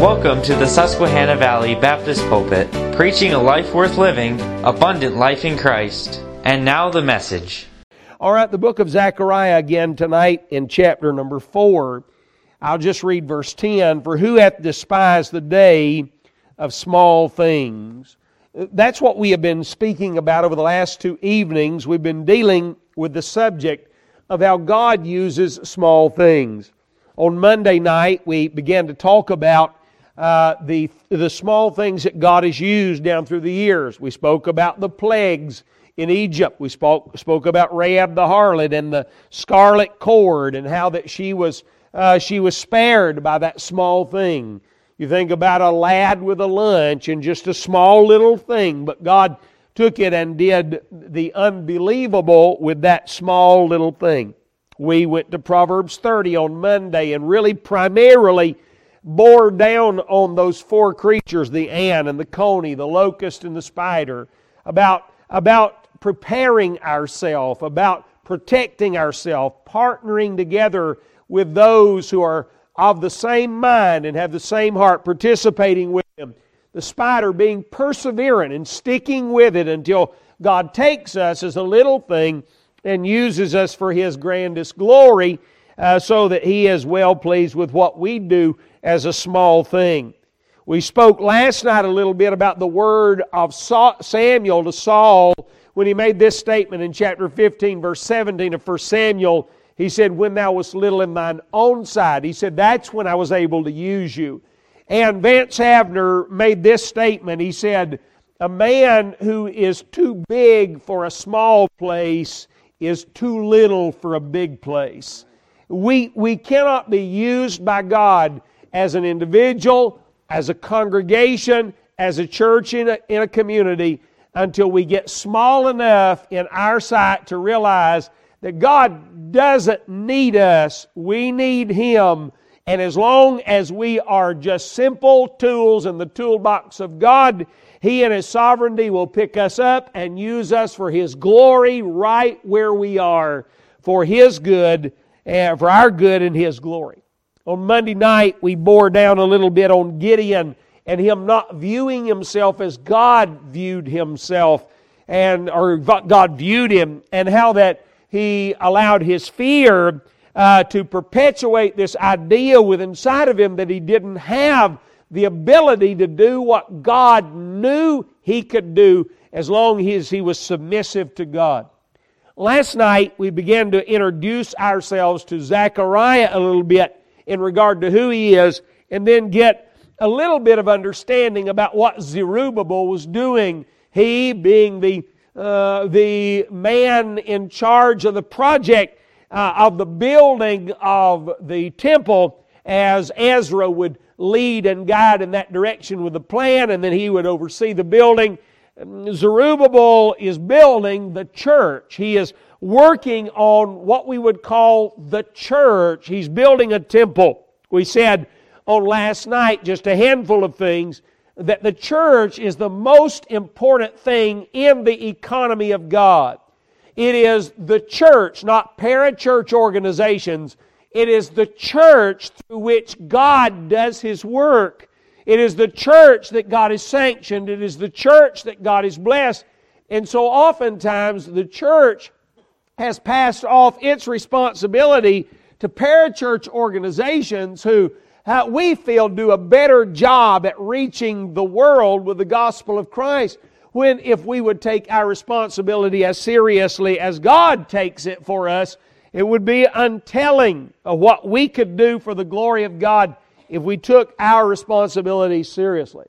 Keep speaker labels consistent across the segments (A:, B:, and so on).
A: Welcome to the Susquehanna Valley Baptist Pulpit, preaching a life worth living, abundant life in Christ. And now the message.
B: All right, the book of Zechariah again tonight in chapter number 4. I'll just read verse 10 For who hath despised the day of small things? That's what we have been speaking about over the last two evenings. We've been dealing with the subject of how God uses small things. On Monday night, we began to talk about uh, the, the small things that God has used down through the years. We spoke about the plagues in Egypt. We spoke, spoke about Rahab the harlot and the scarlet cord and how that she was, uh, she was spared by that small thing. You think about a lad with a lunch and just a small little thing, but God took it and did the unbelievable with that small little thing. We went to Proverbs 30 on Monday and really primarily bore down on those four creatures the ant and the coney, the locust and the spider about, about preparing ourselves, about protecting ourselves, partnering together with those who are of the same mind and have the same heart, participating with them. The spider being perseverant and sticking with it until God takes us as a little thing and uses us for His grandest glory uh, so that He is well pleased with what we do as a small thing. We spoke last night a little bit about the word of Samuel to Saul when he made this statement in chapter 15, verse 17 of 1 Samuel. He said, When thou wast little in thine own sight, he said, That's when I was able to use you. And Vance Havner made this statement. He said, A man who is too big for a small place is too little for a big place. We, we cannot be used by God as an individual, as a congregation, as a church in a, in a community until we get small enough in our sight to realize that God doesn't need us. We need Him. And as long as we are just simple tools in the toolbox of God, He and His sovereignty will pick us up and use us for His glory right where we are, for His good, and for our good and His glory. On Monday night, we bore down a little bit on Gideon and him not viewing himself as God viewed himself and or God viewed him and how that he allowed his fear uh, to perpetuate this idea within inside of him that he didn't have the ability to do what God knew he could do as long as he was submissive to God. Last night we began to introduce ourselves to Zechariah a little bit in regard to who he is, and then get a little bit of understanding about what Zerubbabel was doing. He being the, uh, the man in charge of the project uh, of the building of the temple, as Ezra would lead and guide in that direction with the plan, and then he would oversee the building. Um, Zerubbabel is building the church. He is working on what we would call the church. He's building a temple. We said on last night just a handful of things that the church is the most important thing in the economy of God. It is the church, not parachurch organizations. It is the church through which God does His work. It is the church that God has sanctioned. It is the church that God has blessed. And so oftentimes the church has passed off its responsibility to parachurch organizations who we feel do a better job at reaching the world with the gospel of Christ. When if we would take our responsibility as seriously as God takes it for us, it would be untelling of what we could do for the glory of God if we took our responsibility seriously.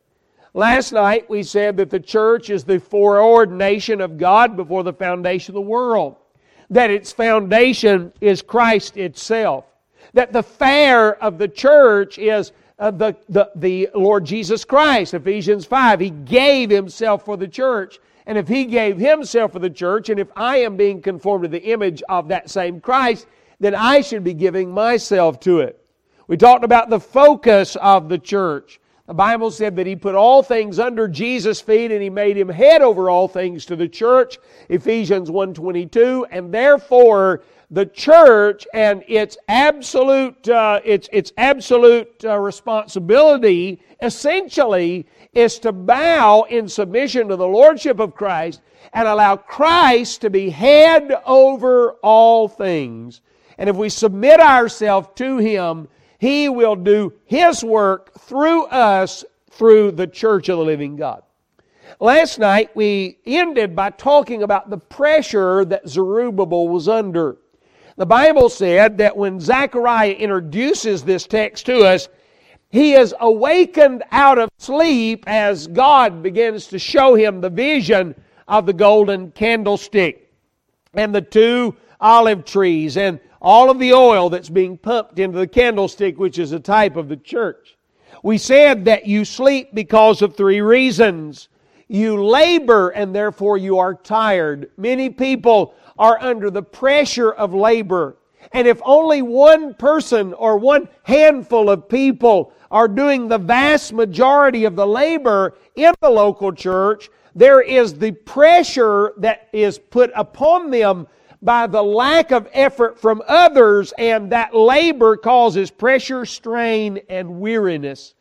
B: Last night we said that the church is the foreordination of God before the foundation of the world that its foundation is Christ itself. That the fair of the church is uh, the, the, the Lord Jesus Christ. Ephesians 5. He gave Himself for the church. And if He gave Himself for the church, and if I am being conformed to the image of that same Christ, then I should be giving myself to it. We talked about the focus of the church. The Bible said that he put all things under Jesus' feet and he made him head over all things to the church, Ephesians 1.22, and therefore the church and its absolute, uh, its, its absolute uh, responsibility essentially is to bow in submission to the Lordship of Christ and allow Christ to be head over all things. And if we submit ourselves to Him, He will do His work through us through the church of the living God. Last night we ended by talking about the pressure that Zerubbabel was under. The Bible said that when Zechariah introduces this text to us, he is awakened out of sleep as God begins to show him the vision of the golden candlestick and the two olive trees and all of the oil that's being pumped into the candlestick, which is a type of the church. We said that you sleep because of three reasons. You labor and therefore you are tired. Many people are under the pressure of labor. And if only one person or one handful of people are doing the vast majority of the labor in the local church, there is the pressure that is put upon them by the lack of effort from others, and that labor causes pressure, strain, and weariness.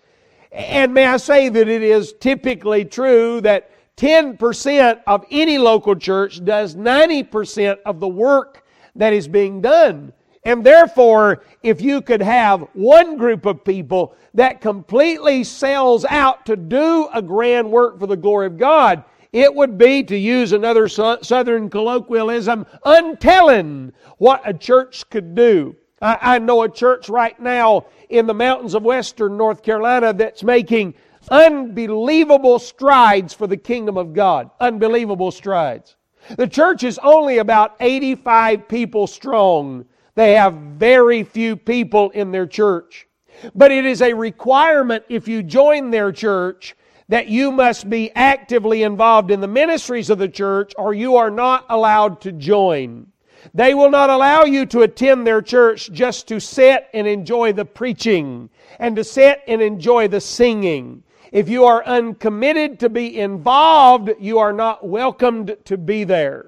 B: And may I say that it is typically true that 10% of any local church does 90% of the work that is being done. And therefore, if you could have one group of people that completely sells out to do a grand work for the glory of God, it would be, to use another southern colloquialism, untelling what a church could do. I, know a church right now in the mountains of western North Carolina that's making unbelievable strides for the kingdom of God. Unbelievable strides. The church is only about 85 people strong. They have very few people in their church. But it is a requirement if you join their church that you must be actively involved in the ministries of the church or you are not allowed to join. They will not allow you to attend their church just to sit and enjoy the preaching and to sit and enjoy the singing. If you are uncommitted to be involved, you are not welcomed to be there.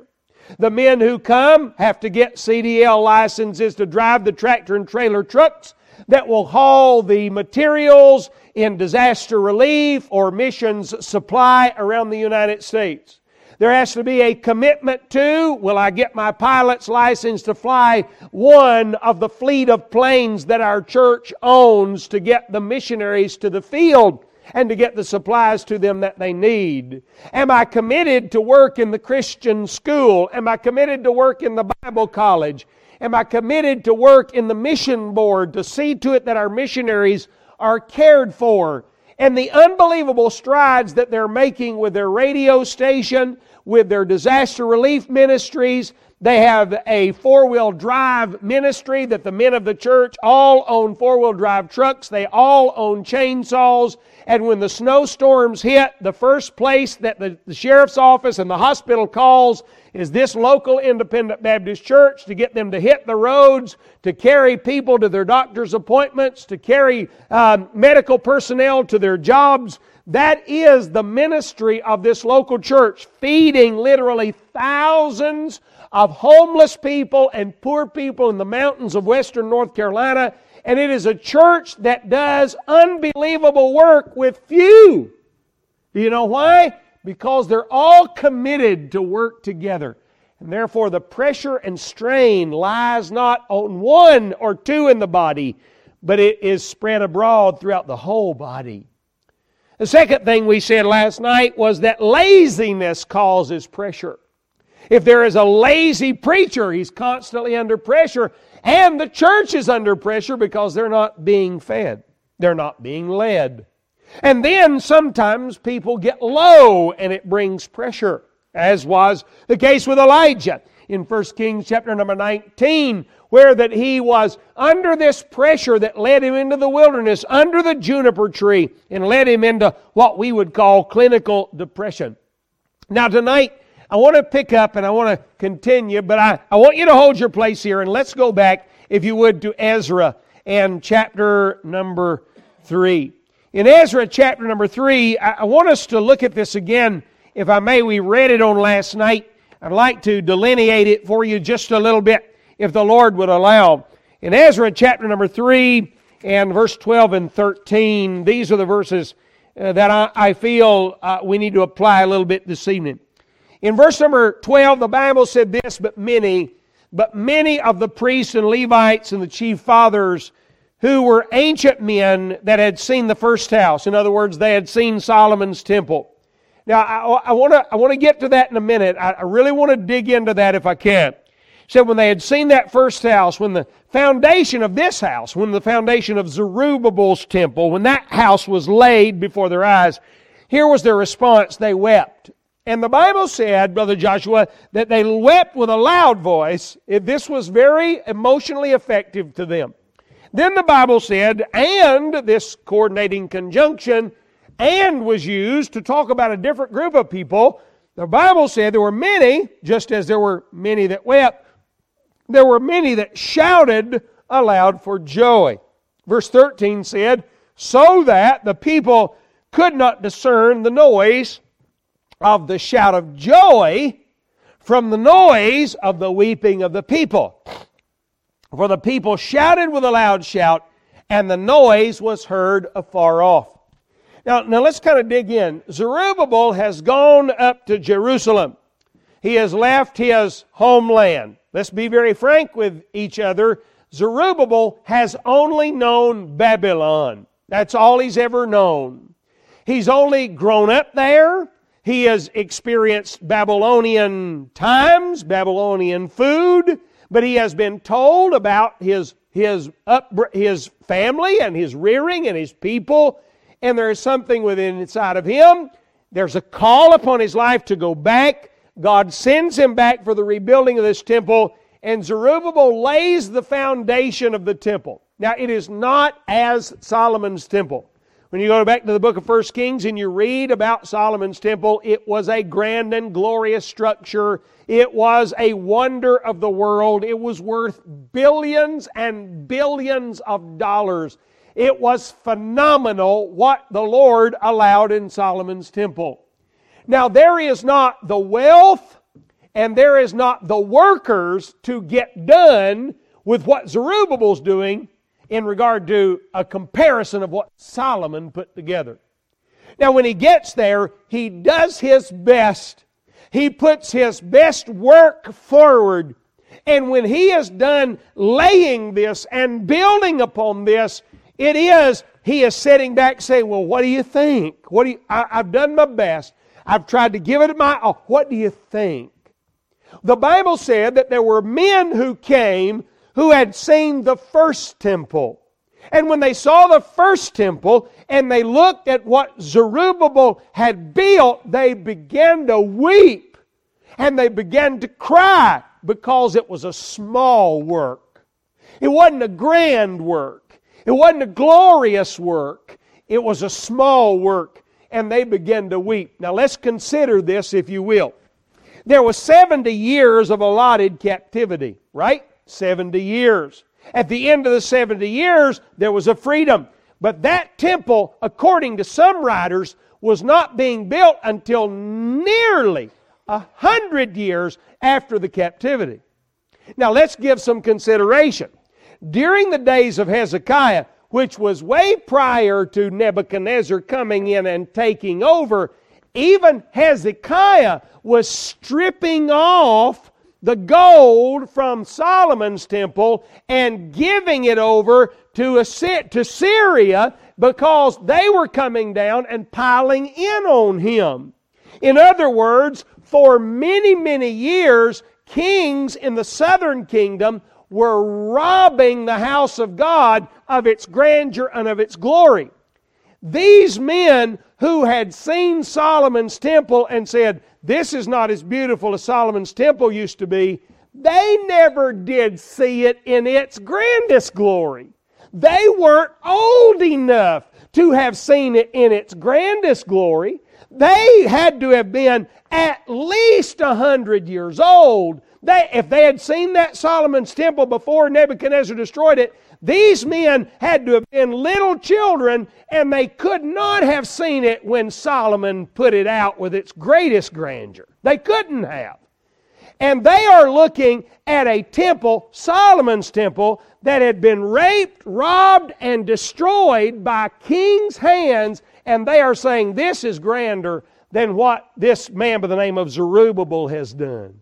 B: The men who come have to get CDL licenses to drive the tractor and trailer trucks that will haul the materials in disaster relief or missions supply around the United States. There has to be a commitment to, will I get my pilot's license to fly one of the fleet of planes that our church owns to get the missionaries to the field? and to get the supplies to them that they need? Am I committed to work in the Christian school? Am I committed to work in the Bible college? Am I committed to work in the mission board to see to it that our missionaries are cared for? And the unbelievable strides that they're making with their radio station, with their disaster relief ministries, they have a four wheel drive ministry that the men of the church all own four wheel drive trucks. They all own chainsaws. And when the snowstorms hit, the first place that the, the, sheriff's office and the hospital calls is this local independent Baptist church to get them to hit the roads, to carry people to their doctor's appointments, to carry um, medical personnel to their jobs. That is the ministry of this local church, feeding literally thousands of homeless people and poor people in the mountains of western North Carolina and it is a church that does unbelievable work with few. Do you know why? Because they're all committed to work together. And therefore, the pressure and strain lies not on one or two in the body, but it is spread abroad throughout the whole body. The second thing we said last night was that laziness causes pressure. If there is a lazy preacher, he's constantly under pressure. And the church is under pressure because they're not being fed, they're not being led. And then sometimes people get low and it brings pressure, as was the case with Elijah in 1 Kings chapter number 19, where that he was under this pressure that led him into the wilderness, under the juniper tree, and led him into what we would call clinical depression. Now, tonight, I want to pick up and I want to continue, but I, I want you to hold your place here and let's go back, if you would, to Ezra and chapter number 3. In Ezra chapter number 3, I want us to look at this again. If I may, we read it on last night. I'd like to delineate it for you just a little bit, if the Lord would allow. In Ezra chapter number 3 and verse 12 and 13, these are the verses uh, that I, feel uh, we need to apply a little bit this evening. In verse number 12, the Bible said this, but many, but many of the priests and Levites and the chief fathers who were ancient men that had seen the first house. In other words, they had seen Solomon's temple. Now, I, want to I wanna get to that in a minute. I, I really want to dig into that if I can. Said when they had seen that first house, when the foundation of this house, when the foundation of Zerubbabel's temple, when that house was laid before their eyes, here was their response. They wept. And the Bible said, Brother Joshua, that they wept with a loud voice. This was very emotionally effective to them. Then the Bible said, and this coordinating conjunction, and was used to talk about a different group of people. The Bible said there were many, just as there were many that wept, there were many that shouted aloud for joy. Verse 13 said, so that the people could not discern the noise of the shout of joy from the noise of the weeping of the people. For the people shouted with a loud shout, and the noise was heard afar off. Now, now let's kind of dig in. Zerubbabel has gone up to Jerusalem. He has left his homeland. Let's be very frank with each other. Zerubbabel has only known Babylon. That's all he's ever known. He's only grown up there. He has experienced Babylonian times, Babylonian food, but he has been told about his, his, up, his family and his rearing and his people, and there is something within inside of him. There's a call upon his life to go back. God sends him back for the rebuilding of this temple, and Zerubbabel lays the foundation of the temple. Now, it is not as Solomon's temple. When you go back to the book of First Kings and you read about Solomon's temple, it was a grand and glorious structure. It was a wonder of the world. It was worth billions and billions of dollars. It was phenomenal what the Lord allowed in Solomon's temple. Now, there is not the wealth and there is not the workers to get done with what Zerubbabel's doing in regard to a comparison of what Solomon put together. Now, when he gets there, he does his best. He puts his best work forward. And when he is done laying this and building upon this, it is, he is sitting back saying, Well, what do you think? What do you, I, have done my best. I've tried to give it my all. What do you think? The Bible said that there were men who came who had seen the first temple. And when they saw the first temple and they looked at what Zerubbabel had built, they began to weep and they began to cry because it was a small work. It wasn't a grand work. It wasn't a glorious work. It was a small work and they began to weep. Now let's consider this if you will. There was 70 years of allotted captivity, right? 70 years. At the end of the 70 years, there was a freedom. But that temple, according to some writers, was not being built until nearly a hundred years after the captivity. Now let's give some consideration. During the days of Hezekiah, which was way prior to Nebuchadnezzar coming in and taking over, even Hezekiah was stripping off the gold from Solomon's temple and giving it over to, to Syria because they were coming down and piling in on him. In other words, for many, many years, kings in the southern kingdom were robbing the house of God of its grandeur and of its glory. These men who had seen Solomon's temple and said, This is not as beautiful as Solomon's temple used to be, they never did see it in its grandest glory. They weren't old enough to have seen it in its grandest glory. They had to have been at least a hundred years old They, if they had seen that Solomon's temple before Nebuchadnezzar destroyed it, these men had to have been little children, and they could not have seen it when Solomon put it out with its greatest grandeur. They couldn't have. And they are looking at a temple, Solomon's temple, that had been raped, robbed, and destroyed by king's hands, and they are saying this is grander than what this man by the name of Zerubbabel has done.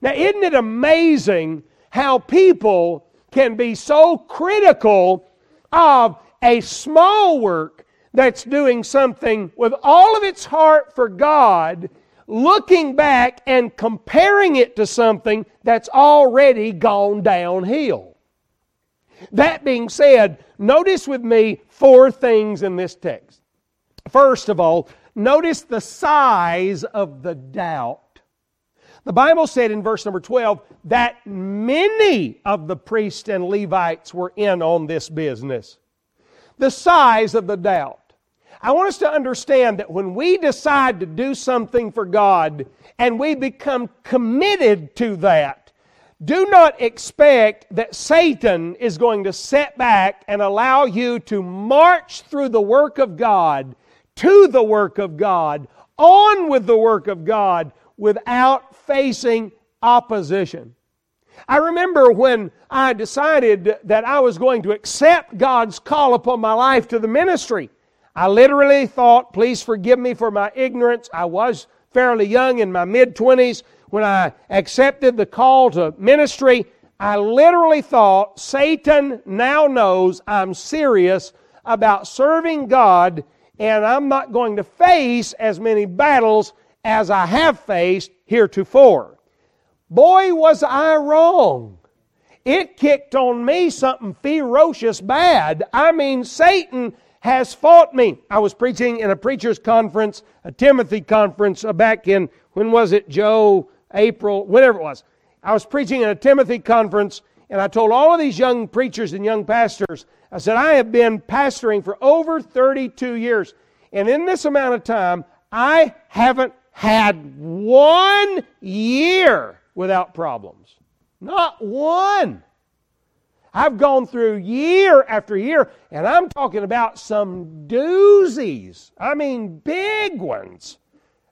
B: Now, isn't it amazing how people can be so critical of a small work that's doing something with all of its heart for God, looking back and comparing it to something that's already gone downhill? That being said, notice with me four things in this text. First of all, notice the size of the doubt. The Bible said in verse number 12 that many of the priests and Levites were in on this business. The size of the doubt. I want us to understand that when we decide to do something for God and we become committed to that, do not expect that Satan is going to set back and allow you to march through the work of God, to the work of God, on with the work of God without facing opposition. I remember when I decided that I was going to accept God's call upon my life to the ministry. I literally thought, please forgive me for my ignorance. I was fairly young in my mid 20s when I accepted the call to ministry. I literally thought, Satan now knows I'm serious about serving God and I'm not going to face as many battles as I have faced heretofore. Boy, was I wrong. It kicked on me something ferocious bad. I mean, Satan has fought me. I was preaching in a preacher's conference, a Timothy conference uh, back in, when was it, Joe? April, whatever it was. I was preaching in a Timothy conference, and I told all of these young preachers and young pastors, I said, I have been pastoring for over 32 years. And in this amount of time, I haven't had one year without problems. Not one. I've gone through year after year, and I'm talking about some doozies. I mean, big ones.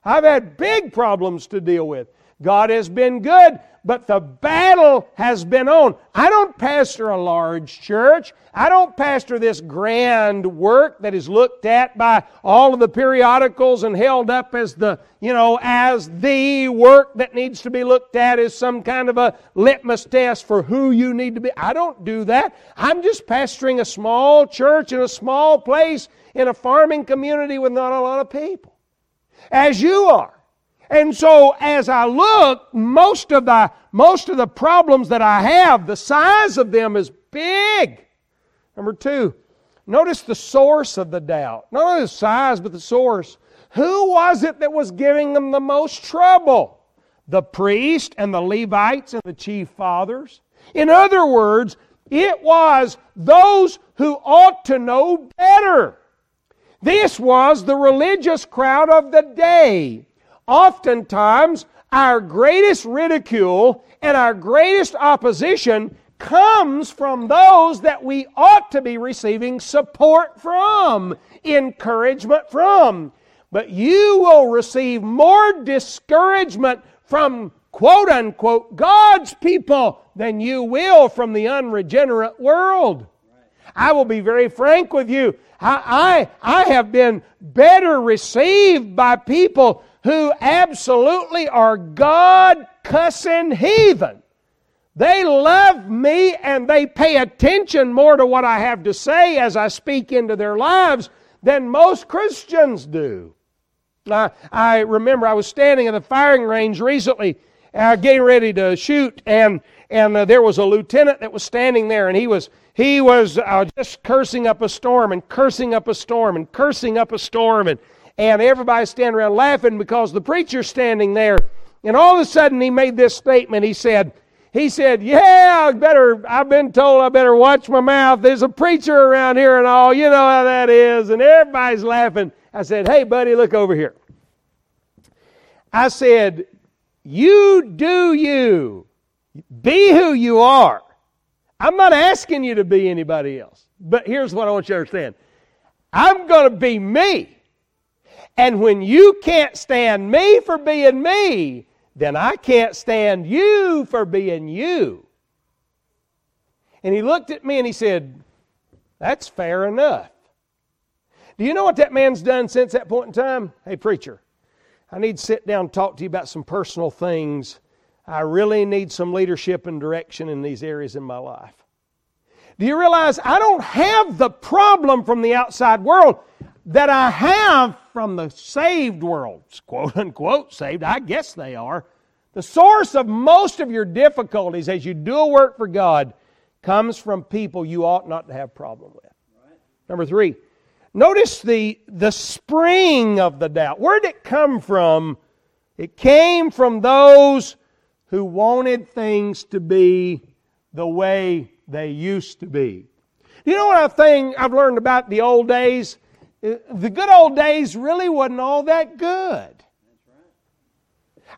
B: I've had big problems to deal with. God has been good, but the battle has been on. I don't pastor a large church. I don't pastor this grand work that is looked at by all of the periodicals and held up as the, you know, as the work that needs to be looked at as some kind of a litmus test for who you need to be. I don't do that. I'm just pastoring a small church in a small place in a farming community with not a lot of people. As you are. And so as I look, most of the most of the problems that I have, the size of them is big. Number two, notice the source of the doubt. Not only the size, but the source. Who was it that was giving them the most trouble? The priest and the Levites and the chief fathers. In other words, it was those who ought to know better. This was the religious crowd of the day. Oftentimes, our greatest ridicule and our greatest opposition comes from those that we ought to be receiving support from, encouragement from. But you will receive more discouragement from quote unquote God's people than you will from the unregenerate world. I will be very frank with you. I, I, I have been better received by people who absolutely are God cussing heathen. They love me and they pay attention more to what I have to say as I speak into their lives than most Christians do. I, I remember I was standing at the firing range recently, uh, getting ready to shoot, and and uh, there was a lieutenant that was standing there, and he was he was uh, just cursing up a storm and cursing up a storm and cursing up a storm, and and everybody's standing around laughing because the preacher's standing there. And all of a sudden he made this statement. He said, he said, Yeah, I better, I've been told I better watch my mouth. There's a preacher around here and all. You know how that is. And everybody's laughing. I said, Hey, buddy, look over here. I said, You do you. Be who you are. I'm not asking you to be anybody else. But here's what I want you to understand I'm going to be me. And when you can't stand me for being me, then I can't stand you for being you. And he looked at me and he said, That's fair enough. Do you know what that man's done since that point in time? Hey, preacher, I need to sit down and talk to you about some personal things. I really need some leadership and direction in these areas in my life. Do you realize I don't have the problem from the outside world that I have from the saved world? Quote unquote saved. I guess they are. The source of most of your difficulties as you do a work for God comes from people you ought not to have problem with. Number three, Notice the, the spring of the doubt. Where did it come from? It came from those who wanted things to be the way they used to be. You know what I think I've learned about the old days? Uh, the good old days really wasn't all that good.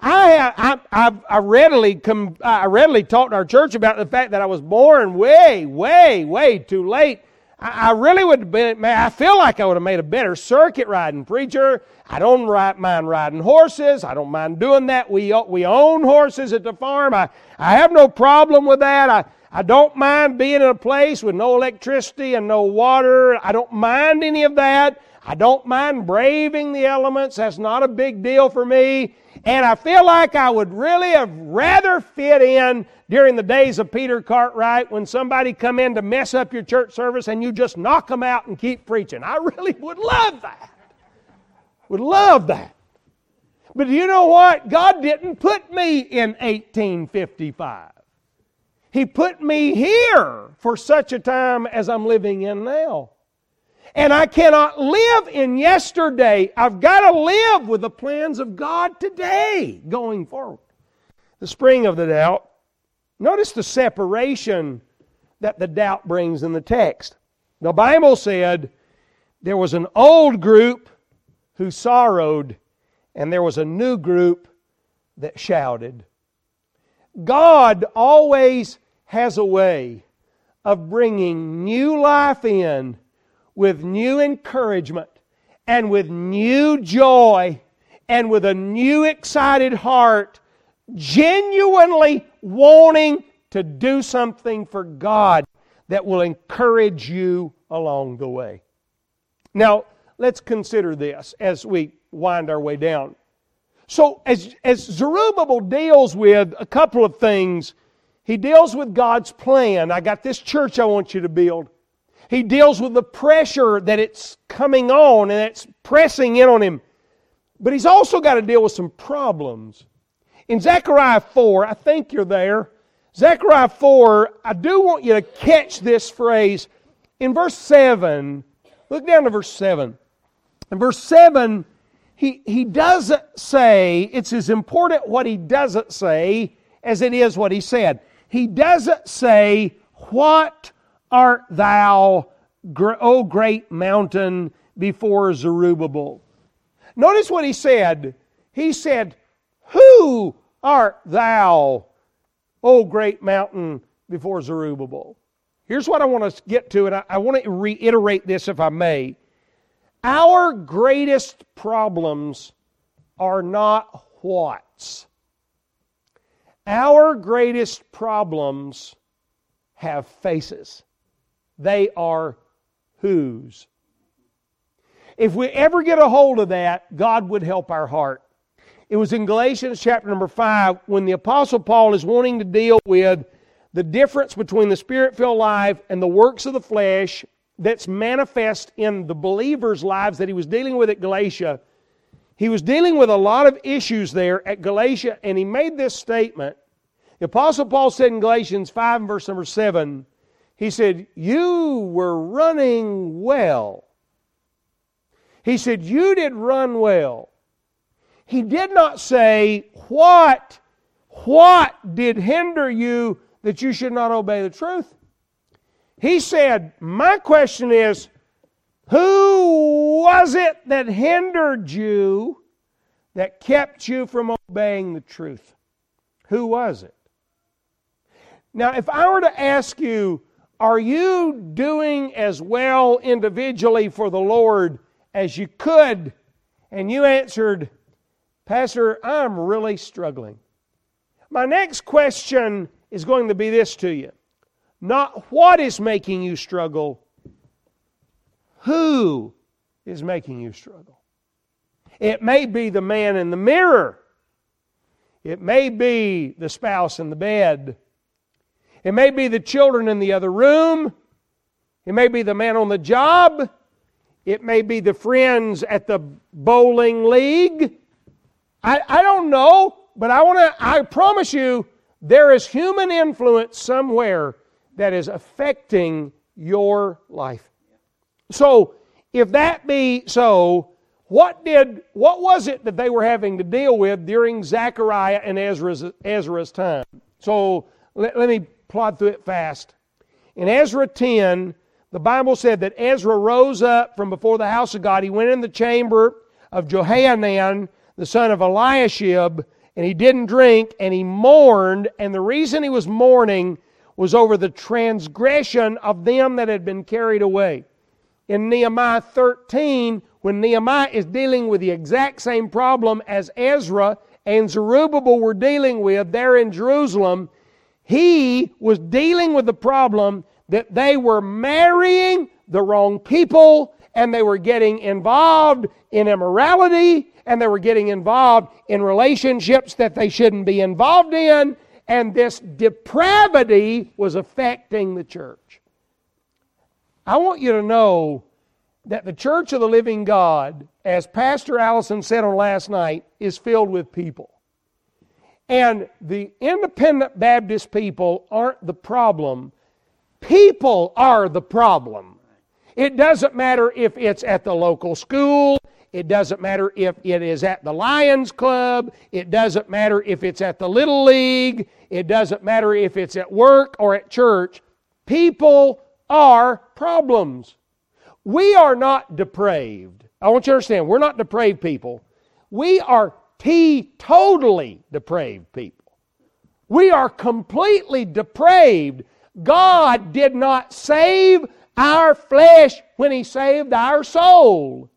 B: I, I, I, I readily com, I readily talked to our church about the fact that I was born way, way, way too late I, really would have been, I feel like I would have made a better circuit riding preacher. I don't mind riding horses. I don't mind doing that. We, we own horses at the farm. I, I have no problem with that. I, I don't mind being in a place with no electricity and no water. I don't mind any of that. I don't mind braving the elements. That's not a big deal for me. And I feel like I would really have rather fit in during the days of Peter Cartwright when somebody come in to mess up your church service and you just knock them out and keep preaching. I really would love that. Would love that. But you know what? God didn't put me in 1855. He put me here for such a time as I'm living in now. And I cannot live in yesterday. I've got to live with the plans of God today going forward. The spring of the doubt Notice the separation that the doubt brings in the text. The Bible said there was an old group who sorrowed, and there was a new group that shouted. God always has a way of bringing new life in with new encouragement and with new joy and with a new excited heart genuinely wanting to do something for God that will encourage you along the way. Now, let's consider this as we wind our way down. So, as, as Zerubbabel deals with a couple of things, he deals with God's plan. I got this church I want you to build. He deals with the pressure that it's coming on and it's pressing in on him. But he's also got to deal with some problems. In Zechariah 4, I think you're there. Zechariah 4, I do want you to catch this phrase. In verse 7, look down to verse 7. In verse 7, he, he doesn't say, it's as important what he doesn't say as it is what he said. He doesn't say, What art thou, O great mountain, before Zerubbabel? Notice what he said. He said, Who art thou, O great mountain before Zerubbabel? Here's what I want to get to, and I, I want to reiterate this if I may. Our greatest problems are not what's. Our greatest problems have faces. They are whose. If we ever get a hold of that, God would help our heart. It was in Galatians chapter number 5 when the Apostle Paul is wanting to deal with the difference between the spirit filled life and the works of the flesh that's manifest in the believers' lives that he was dealing with at Galatia. He was dealing with a lot of issues there at Galatia, and he made this statement. The Apostle Paul said in Galatians 5 verse number 7, he said, You were running well. He said, You did run well. He did not say, What, what did hinder you that you should not obey the truth? He said, My question is, who was it that hindered you that kept you from obeying the truth? Who was it? Now, if I were to ask you, are you doing as well individually for the Lord as you could? And you answered, Pastor, I'm really struggling. My next question is going to be this to you not what is making you struggle, who is making you struggle. It may be the man in the mirror, it may be the spouse in the bed, it may be the children in the other room, it may be the man on the job, it may be the friends at the bowling league. I, I don't know, but I want to I promise you there is human influence somewhere that is affecting your life. So, if that be so, what did what was it that they were having to deal with during Zechariah and Ezra's, Ezra's time? So let, let me plot through it fast. In Ezra 10, the Bible said that Ezra rose up from before the house of God. He went in the chamber of Johanan, the son of Eliashib, and he didn't drink, and he mourned. And the reason he was mourning was over the transgression of them that had been carried away. In Nehemiah 13, when Nehemiah is dealing with the exact same problem as Ezra and Zerubbabel were dealing with there in Jerusalem, he was dealing with the problem that they were marrying the wrong people and they were getting involved in immorality and they were getting involved in relationships that they shouldn't be involved in and this depravity was affecting the church. I want you to know that the church of the living God, as Pastor Allison said on last night, is filled with people. And the independent Baptist people aren't the problem, people are the problem. It doesn't matter if it's at the local school, it doesn't matter if it is at the Lions Club. It doesn't matter if it's at the Little League. It doesn't matter if it's at work or at church. People are problems. We are not depraved. I want you to understand, we're not depraved people. We are teetotally depraved people. We are completely depraved. God did not save our flesh when He saved our soul.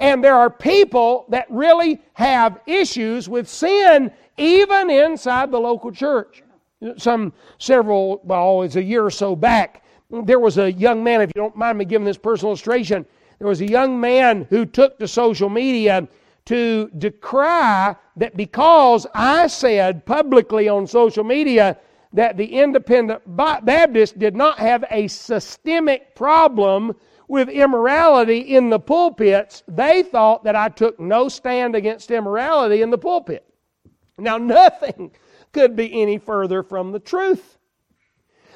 B: And there are people that really have issues with sin even inside the local church. Some several, well, it's a year or so back, there was a young man, if you don't mind me giving this personal illustration, there was a young man who took to social media to decry that because I said publicly on social media that the independent Baptist did not have a systemic problem with immorality in the pulpits, they thought that I took no stand against immorality in the pulpit. Now, nothing could be any further from the truth.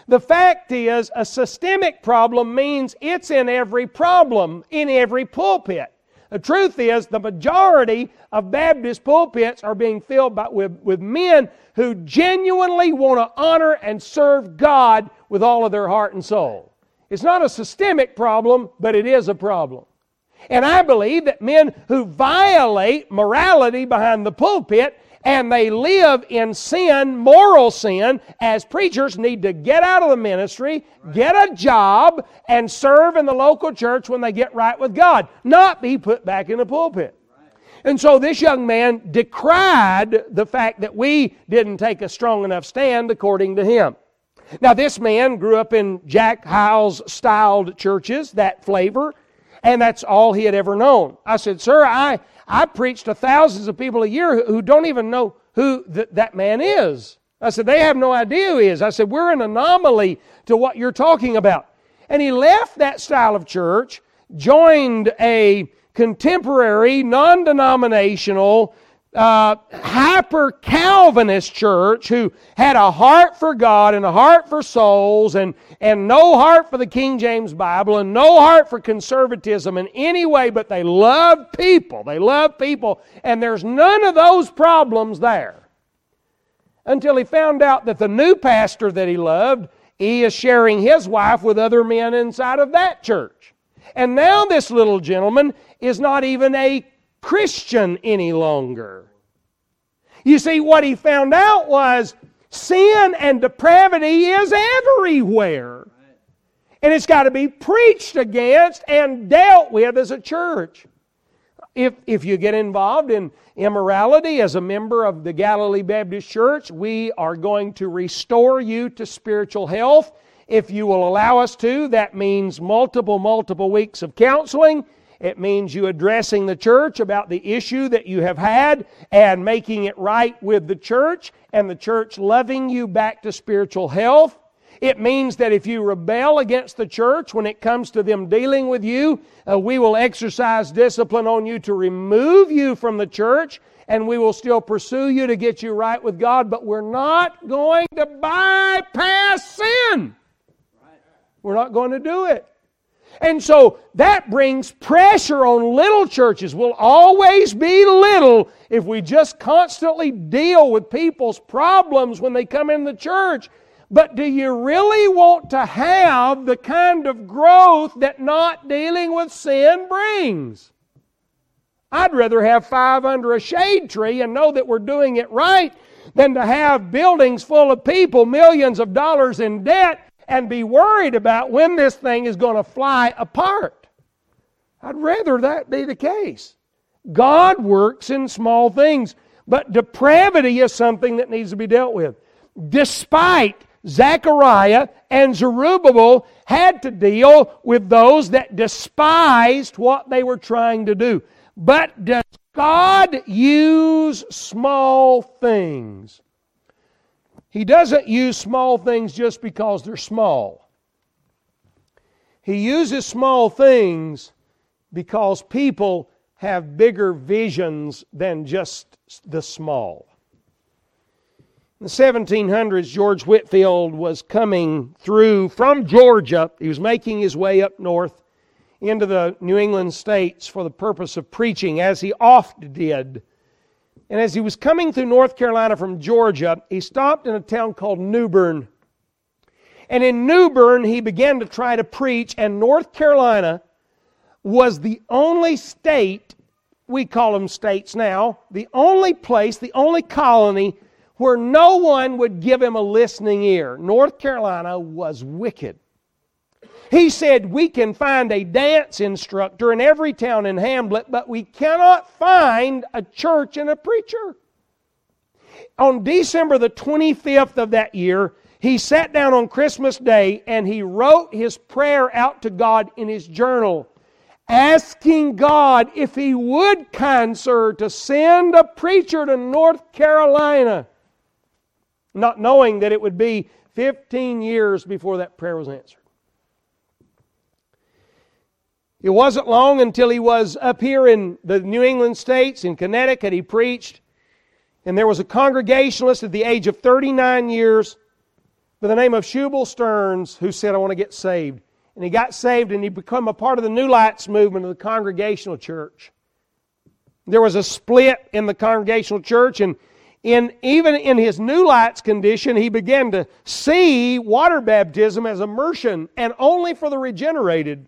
B: The fact is, a systemic problem means it's in every problem, in every pulpit. The truth is, the majority of Baptist pulpits are being filled by, with, with men who genuinely want to honor and serve God with all of their heart and soul. It's not a systemic problem, but it is a problem. And I believe that men who violate morality behind the pulpit and they live in sin, moral sin, as preachers need to get out of the ministry, get a job, and serve in the local church when they get right with God, not be put back in the pulpit. And so this young man decried the fact that we didn't take a strong enough stand according to him. Now, this man grew up in Jack Hyles styled churches, that flavor, and that's all he had ever known. I said, Sir, I, I preach to thousands of people a year who don't even know who th- that man is. I said, They have no idea who he is. I said, We're an anomaly to what you're talking about. And he left that style of church, joined a contemporary, non denominational, uh, hyper Calvinist church who had a heart for God and a heart for souls and, and no heart for the King James Bible and no heart for conservatism in any way, but they love people. They love people, and there's none of those problems there. Until he found out that the new pastor that he loved, he is sharing his wife with other men inside of that church. And now this little gentleman is not even a Christian any longer. You see, what he found out was sin and depravity is everywhere. And it's got to be preached against and dealt with as a church. If, if you get involved in immorality as a member of the Galilee Baptist Church, we are going to restore you to spiritual health. If you will allow us to, that means multiple, multiple weeks of counseling. It means you addressing the church about the issue that you have had and making it right with the church and the church loving you back to spiritual health. It means that if you rebel against the church when it comes to them dealing with you, uh, we will exercise discipline on you to remove you from the church and we will still pursue you to get you right with God, but we're not going to bypass sin. We're not going to do it. And so that brings pressure on little churches. Will always be little if we just constantly deal with people's problems when they come in the church. But do you really want to have the kind of growth that not dealing with sin brings? I'd rather have five under a shade tree and know that we're doing it right than to have buildings full of people, millions of dollars in debt, and be worried about when this thing is going to fly apart. I'd rather that be the case. God works in small things, but depravity is something that needs to be dealt with. Despite Zechariah and Zerubbabel had to deal with those that despised what they were trying to do. But does God use small things? He doesn't use small things just because they're small. He uses small things because people have bigger visions than just the small. In the 1700s, George Whitefield was coming through from Georgia. He was making his way up north into the New England states for the purpose of preaching, as he oft did. And as he was coming through North Carolina from Georgia, he stopped in a town called New Bern. And in New Bern, he began to try to preach, and North Carolina was the only state, we call them states now, the only place, the only colony where no one would give him a listening ear. North Carolina was wicked. He said, We can find a dance instructor in every town in Hamlet, but we cannot find a church and a preacher. On December the 25th of that year, he sat down on Christmas Day and he wrote his prayer out to God in his journal, asking God if he would, kind sir, to send a preacher to North Carolina not knowing that it would be 15 years before that prayer was answered. It wasn't long until he was up here in the New England states, in Connecticut, he preached. And there was a congregationalist at the age of 39 years by the name of Shubal Stearns who said, I want to get saved. And he got saved and he became a part of the New Lights movement of the Congregational Church. There was a split in the Congregational Church, and in, even in his new lights condition, he began to see water baptism as immersion and only for the regenerated.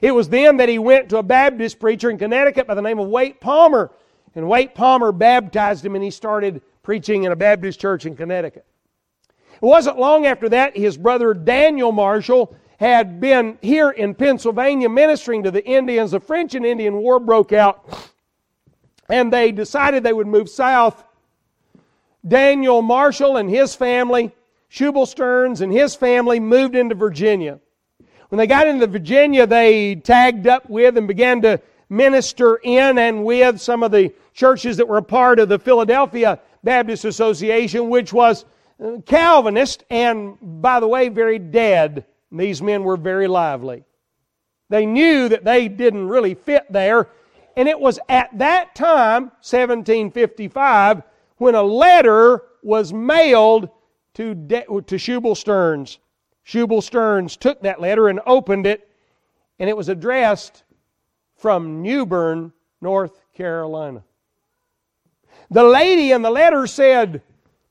B: It was then that he went to a Baptist preacher in Connecticut by the name of Waite Palmer. And Waite Palmer baptized him and he started preaching in a Baptist church in Connecticut. It wasn't long after that, his brother Daniel Marshall had been here in Pennsylvania ministering to the Indians. The French and Indian War broke out, and they decided they would move south Daniel Marshall and his family, Shubal Stearns and his family moved into Virginia. When they got into Virginia, they tagged up with and began to minister in and with some of the churches that were a part of the Philadelphia Baptist Association, which was uh, Calvinist and, by the way, very dead. These men were very lively. They knew that they didn't really fit there, and it was at that time, 1755, when a letter was mailed to, De- to Shubal Stearns. Shubal Stearns took that letter and opened it, and it was addressed from New Bern, North Carolina. The lady in the letter said,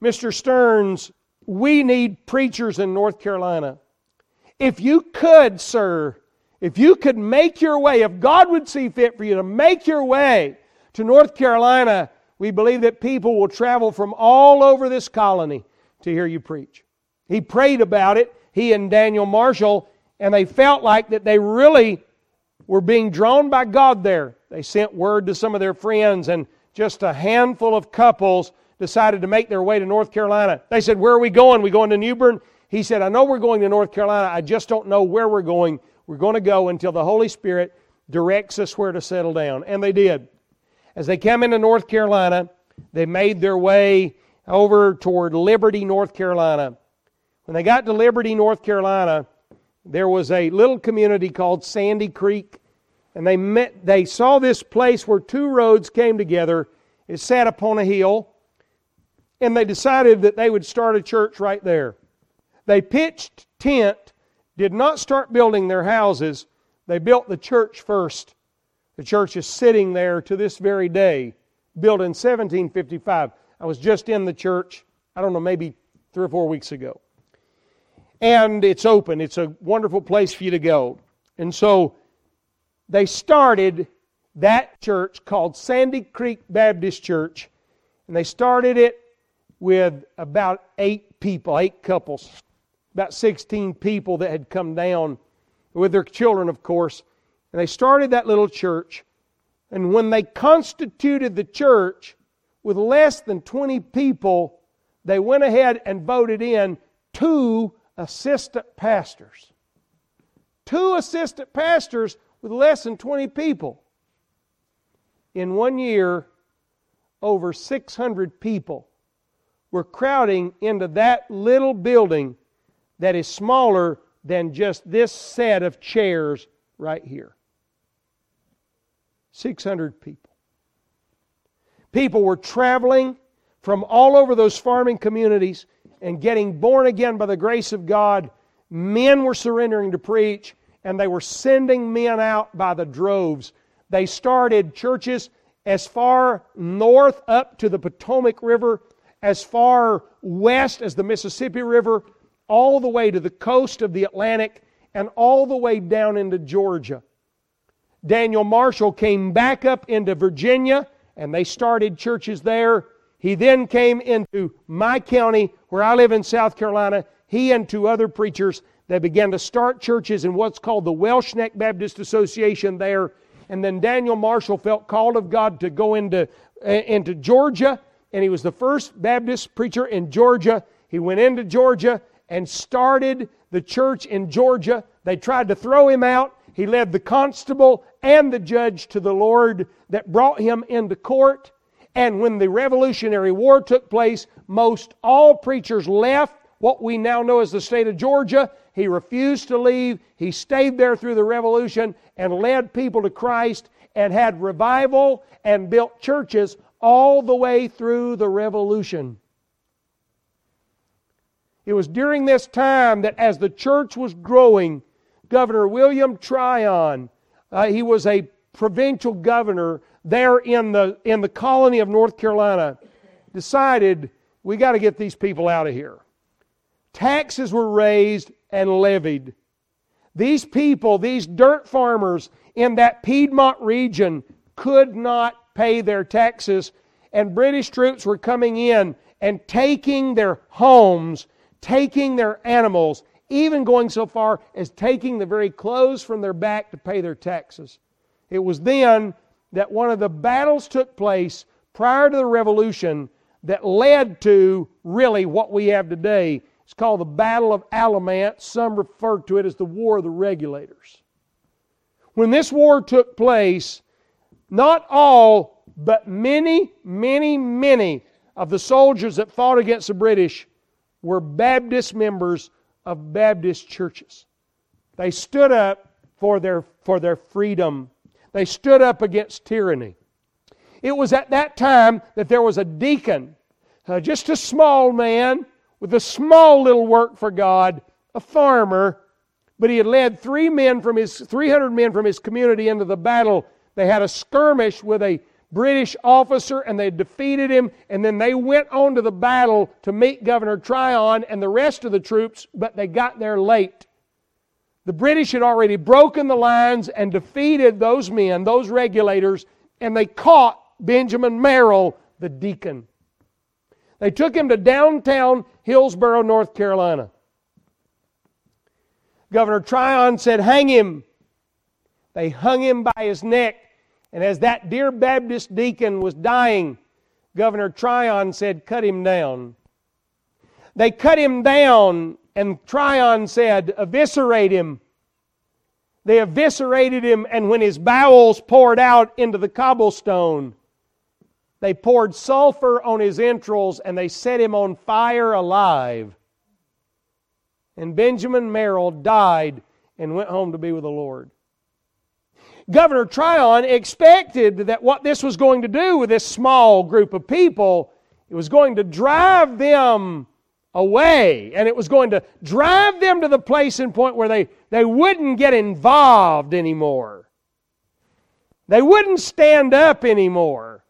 B: Mr. Stearns, we need preachers in North Carolina. If you could, sir, if you could make your way, if God would see fit for you to make your way to North Carolina, we believe that people will travel from all over this colony to hear you preach. He prayed about it, he and Daniel Marshall, and they felt like that they really were being drawn by God there. They sent word to some of their friends, and just a handful of couples decided to make their way to North Carolina. They said, Where are we going? We going to New Bern? He said, I know we're going to North Carolina. I just don't know where we're going. We're going to go until the Holy Spirit directs us where to settle down. And they did. As they came into North Carolina, they made their way over toward Liberty, North Carolina. When they got to Liberty, North Carolina, there was a little community called Sandy Creek, and they met they saw this place where two roads came together. It sat upon a hill, and they decided that they would start a church right there. They pitched tent, did not start building their houses. They built the church first. The church is sitting there to this very day, built in 1755. I was just in the church, I don't know, maybe three or four weeks ago. And it's open. It's a wonderful place for you to go. And so they started that church called Sandy Creek Baptist Church. And they started it with about eight people, eight couples, about 16 people that had come down with their children, of course. And they started that little church. And when they constituted the church with less than 20 people, they went ahead and voted in two assistant pastors. Two assistant pastors with less than 20 people. In one year, over 600 people were crowding into that little building that is smaller than just this set of chairs right here. 600 people. People were traveling from all over those farming communities and getting born again by the grace of God. Men were surrendering to preach, and they were sending men out by the droves. They started churches as far north up to the Potomac River, as far west as the Mississippi River, all the way to the coast of the Atlantic, and all the way down into Georgia. Daniel Marshall came back up into Virginia, and they started churches there. He then came into my county, where I live in South Carolina. He and two other preachers, they began to start churches in what's called the Welsh Neck Baptist Association there. And then Daniel Marshall felt called of God to go into, uh, into Georgia, and he was the first Baptist preacher in Georgia. He went into Georgia and started the church in Georgia. They tried to throw him out. He led the constable and the judge to the Lord that brought him into court. And when the Revolutionary War took place, most all preachers left what we now know as the state of Georgia. He refused to leave. He stayed there through the Revolution and led people to Christ and had revival and built churches all the way through the Revolution. It was during this time that as the church was growing, Governor William Tryon, uh, he was a provincial governor there in the, in the colony of North Carolina, decided we got to get these people out of here. Taxes were raised and levied. These people, these dirt farmers in that Piedmont region, could not pay their taxes, and British troops were coming in and taking their homes, taking their animals, even going so far as taking the very clothes from their back to pay their taxes. It was then that one of the battles took place prior to the revolution that led to really what we have today. It's called the Battle of Alamance. Some refer to it as the War of the Regulators. When this war took place, not all, but many, many, many of the soldiers that fought against the British were Baptist members of Baptist churches. They stood up for their, for their freedom they stood up against tyranny. It was at that time that there was a deacon, uh, just a small man with a small little work for God, a farmer, but he had led three men from his 300 men from his community into the battle. They had a skirmish with a British officer and they defeated him, and then they went on to the battle to meet Governor Tryon and the rest of the troops, but they got there late. The British had already broken the lines and defeated those men, those regulators, and they caught Benjamin Merrill, the deacon. They took him to downtown Hillsborough, North Carolina. Governor Tryon said, Hang him. They hung him by his neck. And as that dear Baptist deacon was dying, Governor Tryon said, Cut him down. They cut him down, and Tryon said, Eviscerate him. They eviscerated him, and when his bowels poured out into the cobblestone, they poured sulfur on his entrails and they set him on fire alive. And Benjamin Merrill died and went home to be with the Lord. Governor Tryon expected that what this was going to do with this small group of people, it was going to drive them away. And it was going to drive them to the place and point where they, they wouldn't get involved anymore. They wouldn't stand up anymore.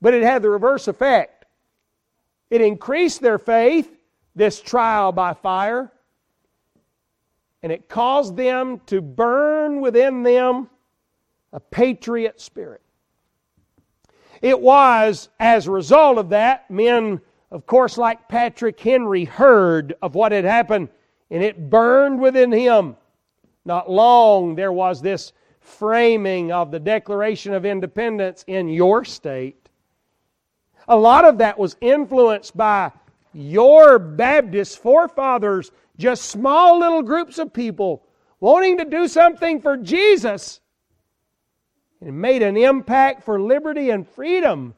B: But it had the reverse effect. It increased their faith, this trial by fire, and it caused them to burn within them a patriot spirit. It was, as a result of that, men, of course, like Patrick Henry, heard of what had happened, and it burned within him. Not long there was this framing of the Declaration of Independence in your state. A lot of that was influenced by your Baptist forefathers, just small little groups of people wanting to do something for Jesus and made an impact for liberty and freedom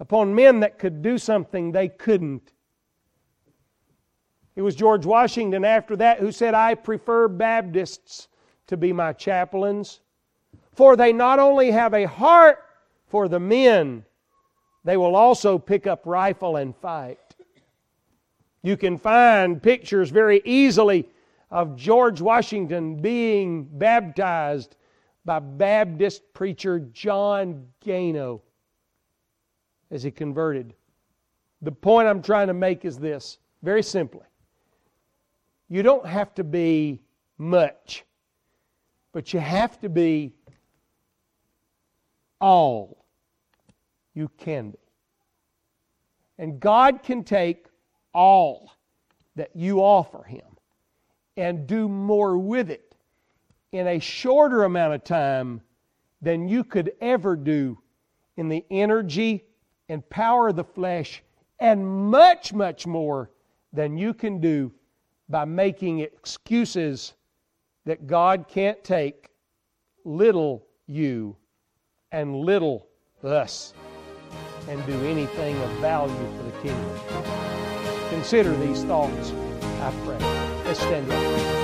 B: upon men that could do something they couldn't. It was George Washington after that who said, I prefer Baptists to be my chaplains, for they not only have a heart for the men, they will also pick up rifle and fight. You can find pictures very easily of George Washington being baptized by Baptist preacher John Gano as he converted. The point I'm trying to make is this very simply. You don't have to be much, but you have to be all you can be. And God can take all that you offer Him and do more with it in a shorter amount of time than you could ever do in the energy and power of the flesh, and much, much more than you can do by making excuses that God can't take little you and little us and do anything of value for the kingdom. Consider these thoughts, I pray. Let's stand up.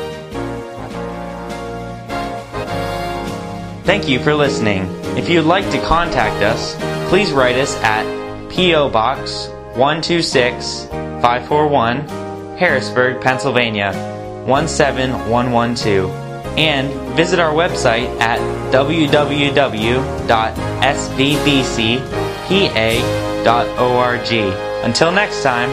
A: Thank you for listening. If you'd like to contact us, please write us at P.O. Box 126 541, Harrisburg, Pennsylvania 17112, and visit our website at www.sbbcpa.org. Until next time,